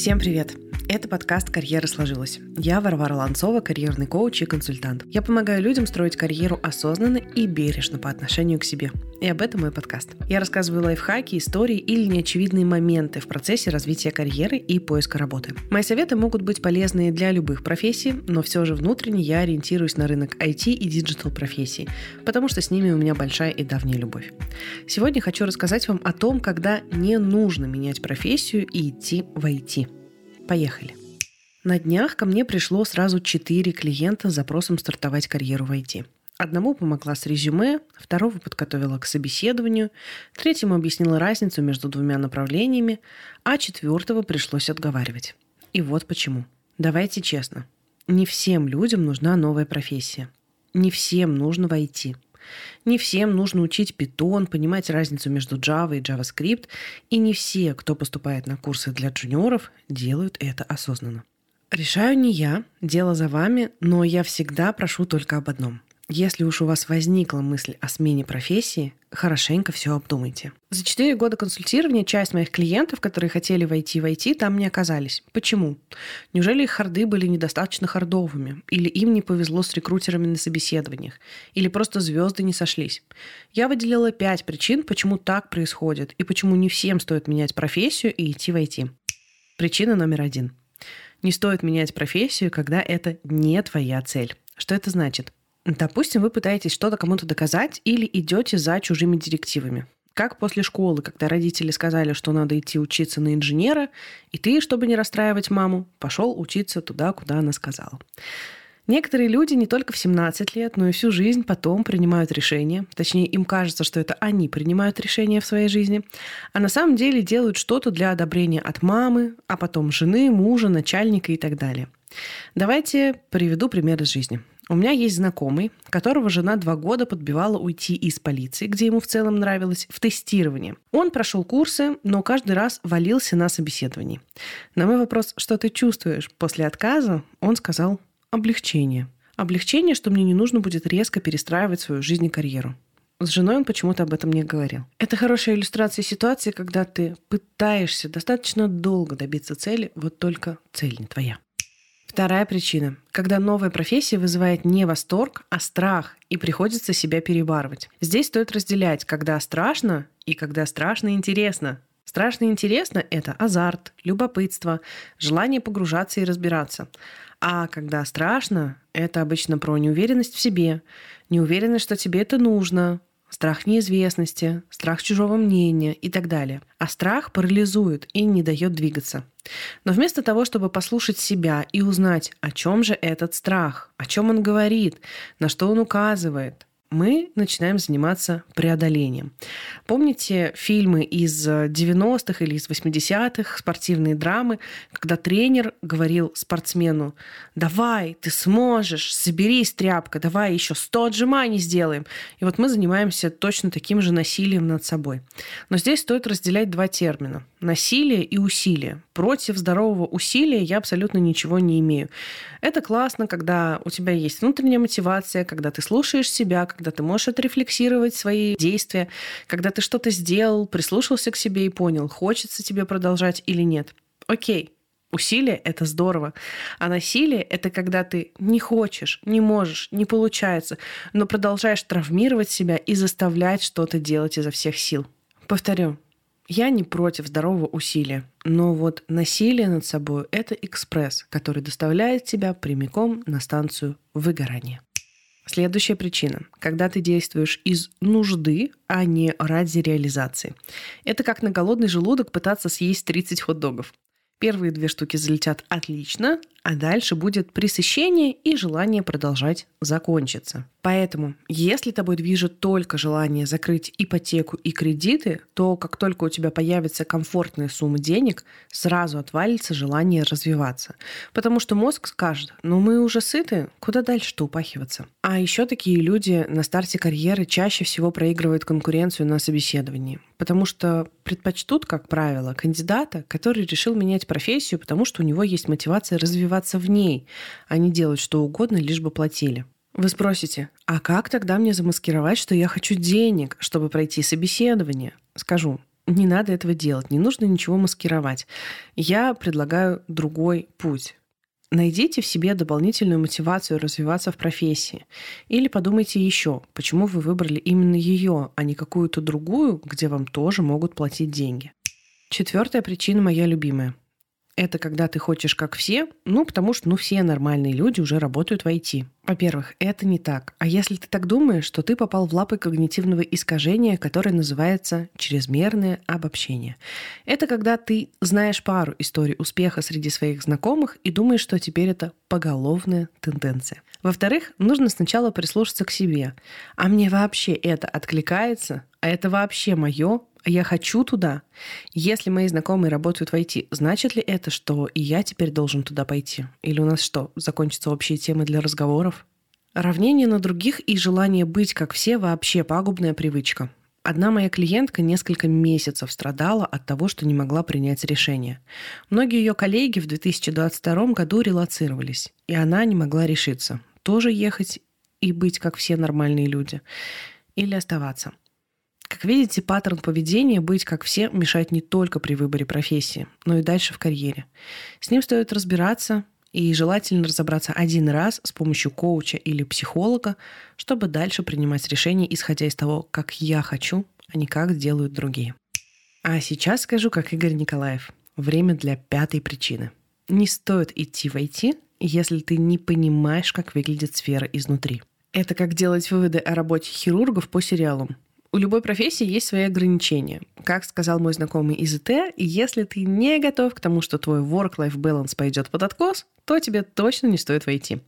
Всем привет! Это подкаст «Карьера сложилась». Я Варвара Ланцова, карьерный коуч и консультант. Я помогаю людям строить карьеру осознанно и бережно по отношению к себе. И об этом мой подкаст. Я рассказываю лайфхаки, истории или неочевидные моменты в процессе развития карьеры и поиска работы. Мои советы могут быть полезны для любых профессий, но все же внутренне я ориентируюсь на рынок IT и digital профессий, потому что с ними у меня большая и давняя любовь. Сегодня хочу рассказать вам о том, когда не нужно менять профессию и идти в IT. Поехали. На днях ко мне пришло сразу четыре клиента с запросом стартовать карьеру в IT. Одному помогла с резюме, второго подготовила к собеседованию, третьему объяснила разницу между двумя направлениями, а четвертого пришлось отговаривать. И вот почему. Давайте честно. Не всем людям нужна новая профессия. Не всем нужно войти. Не всем нужно учить Python, понимать разницу между Java и JavaScript, и не все, кто поступает на курсы для джуниоров, делают это осознанно. Решаю не я, дело за вами, но я всегда прошу только об одном – если уж у вас возникла мысль о смене профессии, хорошенько все обдумайте. За 4 года консультирования часть моих клиентов, которые хотели войти в IT, там не оказались. Почему? Неужели их харды были недостаточно хардовыми? Или им не повезло с рекрутерами на собеседованиях? Или просто звезды не сошлись? Я выделила 5 причин, почему так происходит и почему не всем стоит менять профессию и идти в IT. Причина номер один. Не стоит менять профессию, когда это не твоя цель. Что это значит? Допустим, вы пытаетесь что-то кому-то доказать или идете за чужими директивами. Как после школы, когда родители сказали, что надо идти учиться на инженера, и ты, чтобы не расстраивать маму, пошел учиться туда, куда она сказала. Некоторые люди не только в 17 лет, но и всю жизнь потом принимают решения. Точнее, им кажется, что это они принимают решения в своей жизни. А на самом деле делают что-то для одобрения от мамы, а потом жены, мужа, начальника и так далее. Давайте приведу пример из жизни. У меня есть знакомый, которого жена два года подбивала уйти из полиции, где ему в целом нравилось, в тестирование. Он прошел курсы, но каждый раз валился на собеседовании. На мой вопрос, что ты чувствуешь после отказа, он сказал облегчение. Облегчение, что мне не нужно будет резко перестраивать свою жизнь и карьеру. С женой он почему-то об этом не говорил. Это хорошая иллюстрация ситуации, когда ты пытаешься достаточно долго добиться цели, вот только цель не твоя. Вторая причина. Когда новая профессия вызывает не восторг, а страх, и приходится себя перебарывать. Здесь стоит разделять, когда страшно и когда страшно интересно. Страшно интересно – это азарт, любопытство, желание погружаться и разбираться. А когда страшно, это обычно про неуверенность в себе, неуверенность, что тебе это нужно, страх неизвестности, страх чужого мнения и так далее. А страх парализует и не дает двигаться. Но вместо того, чтобы послушать себя и узнать, о чем же этот страх, о чем он говорит, на что он указывает, мы начинаем заниматься преодолением. Помните фильмы из 90-х или из 80-х, спортивные драмы, когда тренер говорил спортсмену, давай, ты сможешь, соберись, тряпка, давай еще 100 отжиманий сделаем. И вот мы занимаемся точно таким же насилием над собой. Но здесь стоит разделять два термина – насилие и усилие. Против здорового усилия я абсолютно ничего не имею. Это классно, когда у тебя есть внутренняя мотивация, когда ты слушаешь себя, когда ты можешь отрефлексировать свои действия, когда ты что-то сделал, прислушался к себе и понял, хочется тебе продолжать или нет. Окей, Усилие – это здорово. А насилие – это когда ты не хочешь, не можешь, не получается, но продолжаешь травмировать себя и заставлять что-то делать изо всех сил. Повторю, я не против здорового усилия, но вот насилие над собой – это экспресс, который доставляет тебя прямиком на станцию выгорания. Следующая причина. Когда ты действуешь из нужды, а не ради реализации. Это как на голодный желудок пытаться съесть 30 хот-догов. Первые две штуки залетят отлично, а дальше будет пресыщение и желание продолжать закончиться. Поэтому, если тобой движет только желание закрыть ипотеку и кредиты, то как только у тебя появится комфортная сумма денег, сразу отвалится желание развиваться. Потому что мозг скажет, ну мы уже сыты, куда дальше-то упахиваться? А еще такие люди на старте карьеры чаще всего проигрывают конкуренцию на собеседовании. Потому что предпочтут, как правило, кандидата, который решил менять профессию, потому что у него есть мотивация развиваться развиваться в ней, а не делать что угодно, лишь бы платили. Вы спросите, а как тогда мне замаскировать, что я хочу денег, чтобы пройти собеседование? Скажу, не надо этого делать, не нужно ничего маскировать. Я предлагаю другой путь. Найдите в себе дополнительную мотивацию развиваться в профессии. Или подумайте еще, почему вы выбрали именно ее, а не какую-то другую, где вам тоже могут платить деньги. Четвертая причина моя любимая это когда ты хочешь как все, ну, потому что, ну, все нормальные люди уже работают в IT. Во-первых, это не так. А если ты так думаешь, то ты попал в лапы когнитивного искажения, которое называется чрезмерное обобщение. Это когда ты знаешь пару историй успеха среди своих знакомых и думаешь, что теперь это поголовная тенденция. Во-вторых, нужно сначала прислушаться к себе. А мне вообще это откликается? А это вообще мое? Я хочу туда. Если мои знакомые работают в IT, значит ли это, что и я теперь должен туда пойти? Или у нас что, закончатся общие темы для разговоров? Равнение на других и желание быть как все вообще пагубная привычка. Одна моя клиентка несколько месяцев страдала от того, что не могла принять решение. Многие ее коллеги в 2022 году релацировались, и она не могла решиться, тоже ехать и быть как все нормальные люди, или оставаться. Как видите, паттерн поведения быть как все мешает не только при выборе профессии, но и дальше в карьере. С ним стоит разбираться, и желательно разобраться один раз с помощью коуча или психолога, чтобы дальше принимать решения, исходя из того, как я хочу, а не как делают другие. А сейчас скажу, как Игорь Николаев. Время для пятой причины. Не стоит идти в IT, если ты не понимаешь, как выглядит сфера изнутри. Это как делать выводы о работе хирургов по сериалам. У любой профессии есть свои ограничения. Как сказал мой знакомый из ИТ, если ты не готов к тому, что твой work-life balance пойдет под откос, то тебе точно не стоит войти.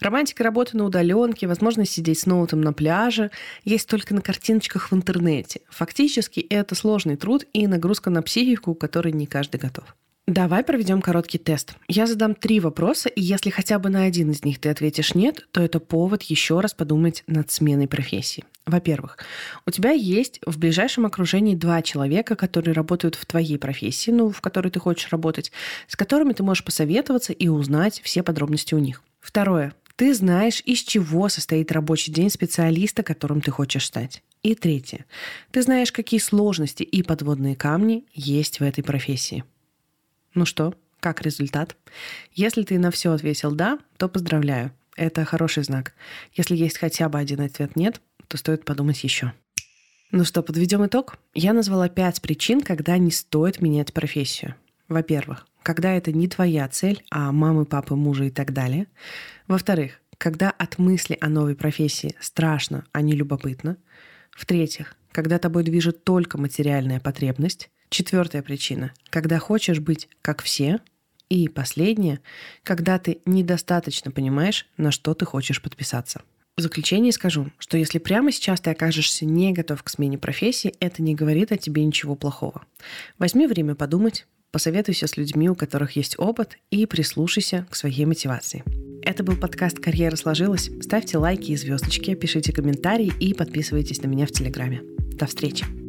Романтика работы на удаленке, возможность сидеть с ноутом на пляже есть только на картиночках в интернете. Фактически это сложный труд и нагрузка на психику, которой не каждый готов. Давай проведем короткий тест. Я задам три вопроса, и если хотя бы на один из них ты ответишь «нет», то это повод еще раз подумать над сменой профессии. Во-первых, у тебя есть в ближайшем окружении два человека, которые работают в твоей профессии, ну, в которой ты хочешь работать, с которыми ты можешь посоветоваться и узнать все подробности у них. Второе. Ты знаешь, из чего состоит рабочий день специалиста, которым ты хочешь стать. И третье. Ты знаешь, какие сложности и подводные камни есть в этой профессии. Ну что, как результат? Если ты на все ответил «да», то поздравляю. Это хороший знак. Если есть хотя бы один ответ «нет», то стоит подумать еще. Ну что, подведем итог? Я назвала пять причин, когда не стоит менять профессию. Во-первых, когда это не твоя цель, а мамы, папы, мужа и так далее. Во-вторых, когда от мысли о новой профессии страшно, а не любопытно. В-третьих, когда тобой движет только материальная потребность. Четвертая причина. Когда хочешь быть как все. И последняя. Когда ты недостаточно понимаешь, на что ты хочешь подписаться. В заключение скажу, что если прямо сейчас ты окажешься не готов к смене профессии, это не говорит о тебе ничего плохого. Возьми время подумать, посоветуйся с людьми, у которых есть опыт, и прислушайся к своей мотивации. Это был подкаст «Карьера сложилась». Ставьте лайки и звездочки, пишите комментарии и подписывайтесь на меня в Телеграме. До встречи!